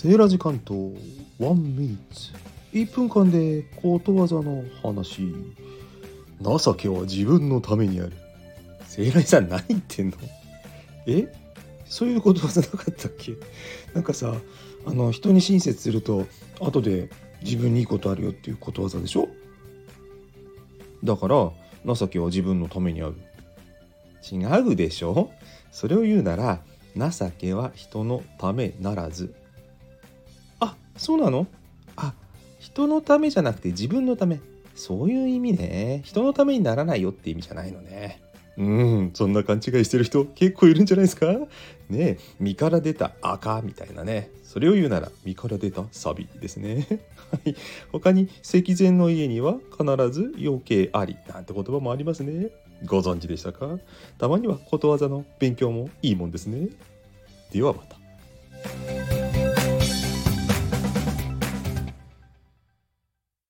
セーラジ関東ワンミニッツ。1分間でことわざの話。情けは自分のためにある。セーラジさん何言ってんの？え？そういうことわざなかったっけ？なんかさあの人に親切すると後で自分にいいことあるよっていうことわざでしょ？だから情けは自分のためにある。違うでしょ？それを言うなら情けは人のためならず。そうなの？あ人のためじゃなくて自分のため。そういう意味ね。人のためにならないよって意味じゃないのね。うんそんな勘違いしてる人結構いるんじゃないですか？ね身から出た赤みたいなね。それを言うなら身から出たサビですね。はい。他に石前の家には必ず養鶏ありなんて言葉もありますね。ご存知でしたか？たまにはことわざの勉強もいいもんですね。ではまた。